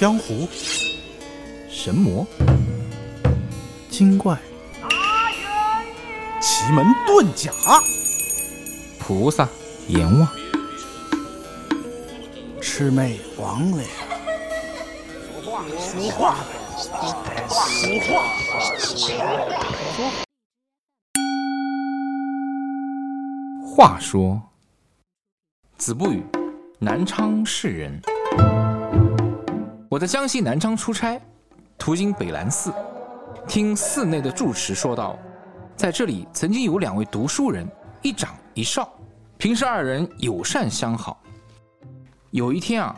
江湖、神魔、精怪、奇门遁甲、菩萨、阎王、魑魅魍魉。说话，说话，话说，子不语，南昌市人。我在江西南昌出差，途经北兰寺，听寺内的住持说道，在这里曾经有两位读书人，一长一少，平时二人友善相好。有一天啊，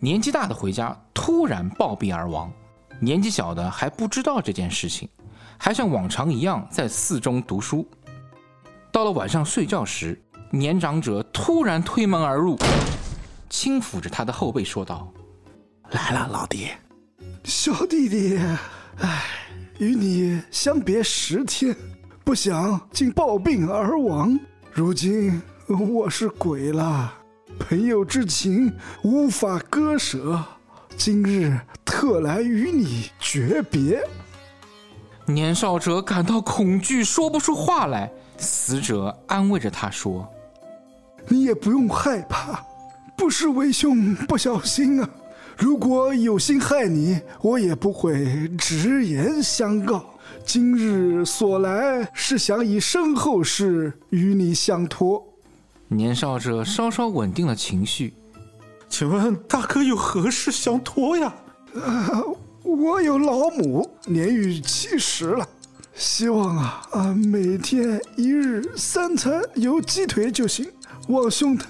年纪大的回家突然暴毙而亡，年纪小的还不知道这件事情，还像往常一样在寺中读书。到了晚上睡觉时，年长者突然推门而入，轻抚着他的后背说道：“来了，老弟。小弟弟，唉，与你相别十天，不想竟暴病而亡。如今我是鬼了，朋友之情无法割舍，今日特来与你诀别。”年少者感到恐惧，说不出话来。死者安慰着他说：“你也不用害怕，不是为兄不小心啊。如果有心害你，我也不会直言相告。今日所来是想以身后事与你相托。”年少者稍稍稳定了情绪，请问大哥有何事相托呀？呃，我有老母，年逾七十了。希望啊啊，每天一日三餐有鸡腿就行，望兄台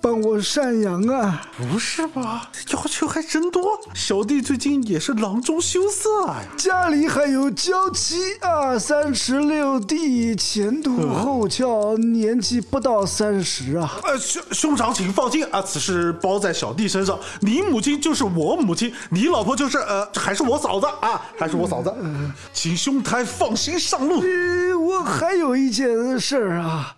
帮我赡养啊！不是吧？要求还真多。小弟最近也是囊中羞涩呀，家里还有娇妻啊，三十六弟前凸后翘，年纪不到三十啊。呃，兄兄长请放心啊，此事包在小弟身上。你母亲就是我母亲，你老婆就是呃，还是我嫂子啊，还是我嫂子。请兄台放心上路。呃，我还有一件事儿啊。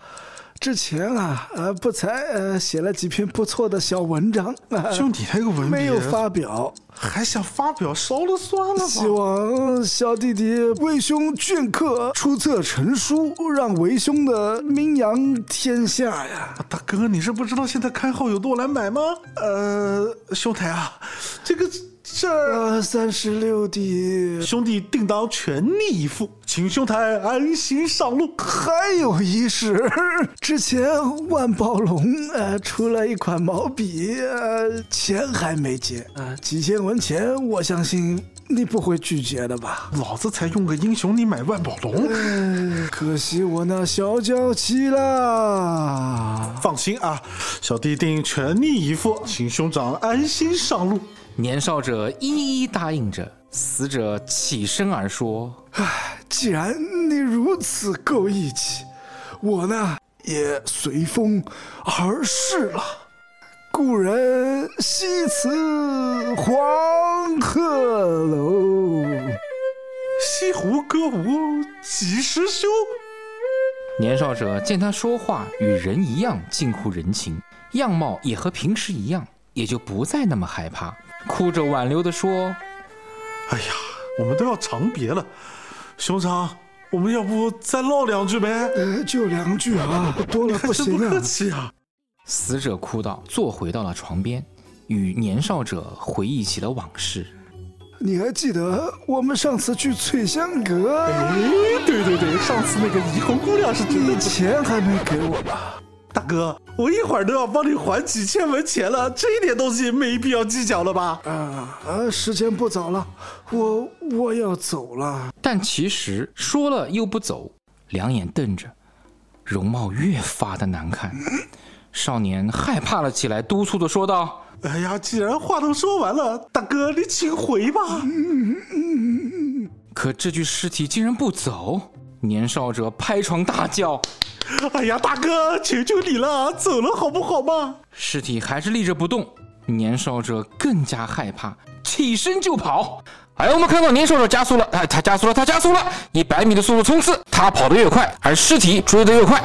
之前啊，呃，不才呃写了几篇不错的小文章，啊、就你那个文笔没有发表，还想发表，烧了算了吧。希望小弟弟为兄镌刻出册成书，让为兄的名扬天下呀！大哥，你是不知道现在开号有多难买吗？呃，兄台啊，这个。这呃，三十六弟，兄弟定当全力以赴，请兄台安心上路。还有一事，之前万宝龙呃出了一款毛笔，呃，钱还没结啊，几千文钱，我相信你不会拒绝的吧？老子才用个英雄，你买万宝龙？呃，可惜我那小娇妻啦。放心啊，小弟定全力以赴，请兄长安心上路。年少者一一答应着，死者起身而说：“唉，既然你如此够义气，我呢也随风而逝了。故人西辞黄鹤楼，西湖歌舞几时休？”年少者见他说话与人一样近乎人情，样貌也和平时一样，也就不再那么害怕。哭着挽留的说：“哎呀，我们都要长别了，兄长，我们要不再唠两句呗？呃，就两句啊，多了不行啊。”不客气啊。死者哭道，坐回到了床边，与年少者回忆起了往事。你还记得我们上次去翠香阁？哎，对对对，上次那个怡红姑娘是真的，钱还没给我吧？大哥，我一会儿都要帮你还几千文钱了，这一点东西没必要计较了吧？啊啊，时间不早了，我我要走了。但其实说了又不走，两眼瞪着，容貌越发的难看。少年害怕了起来，督促的说道：“哎呀，既然话都说完了，大哥你请回吧。”可这具尸体竟然不走，年少者拍床大叫。哎呀，大哥，求求你了，走了好不好嘛？尸体还是立着不动，年少者更加害怕，起身就跑。哎，我们看到年少者加速了，哎，他加速了，他加速了，以百米的速度冲刺，他跑得越快，而尸体追得越快。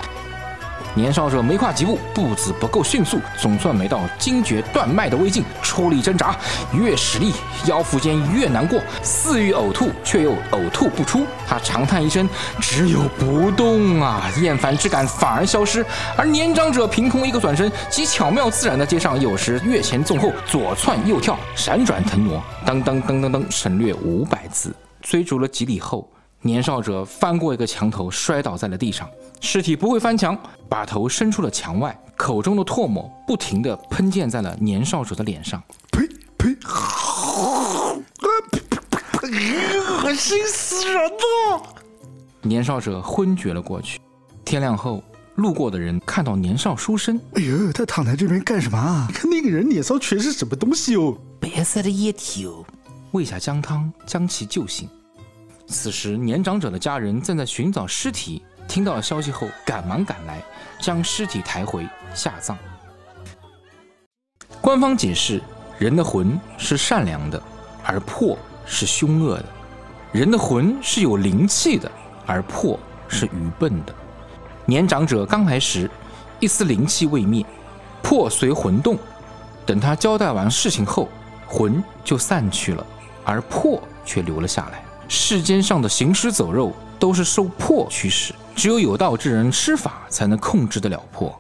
年少者没跨几步，步子不够迅速，总算没到惊觉断脉的危境，出力挣扎，越使力，腰腹间越难过，似欲呕吐，却又呕吐不出。他长叹一声，只有不动啊，厌烦之感反而消失。而年长者凭空一个转身，极巧妙自然的接上，有时跃前纵后，左窜右跳，闪转腾挪，噔噔噔噔噔，省略五百字。追逐了几里后，年少者翻过一个墙头，摔倒在了地上。尸体不会翻墙，把头伸出了墙外，口中的唾沫不停地喷溅在了年少者的脸上。呸呸！恶心死人了！年少者昏厥了过去。天亮后，路过的人看到年少书生，哎呦，他躺在这边干什么啊？看那个人脸上全是什么东西哦？白色的液体哦。喂下姜汤，将其救醒。此时，年长者的家人正在寻找尸体，听到了消息后，赶忙赶来，将尸体抬回下葬。官方解释：人的魂是善良的，而魄是凶恶的；人的魂是有灵气的，而魄是愚笨的。年长者刚来时，一丝灵气未灭，魄随魂动。等他交代完事情后，魂就散去了。而魄却留了下来。世间上的行尸走肉都是受魄驱使，只有有道之人施法才能控制得了魄。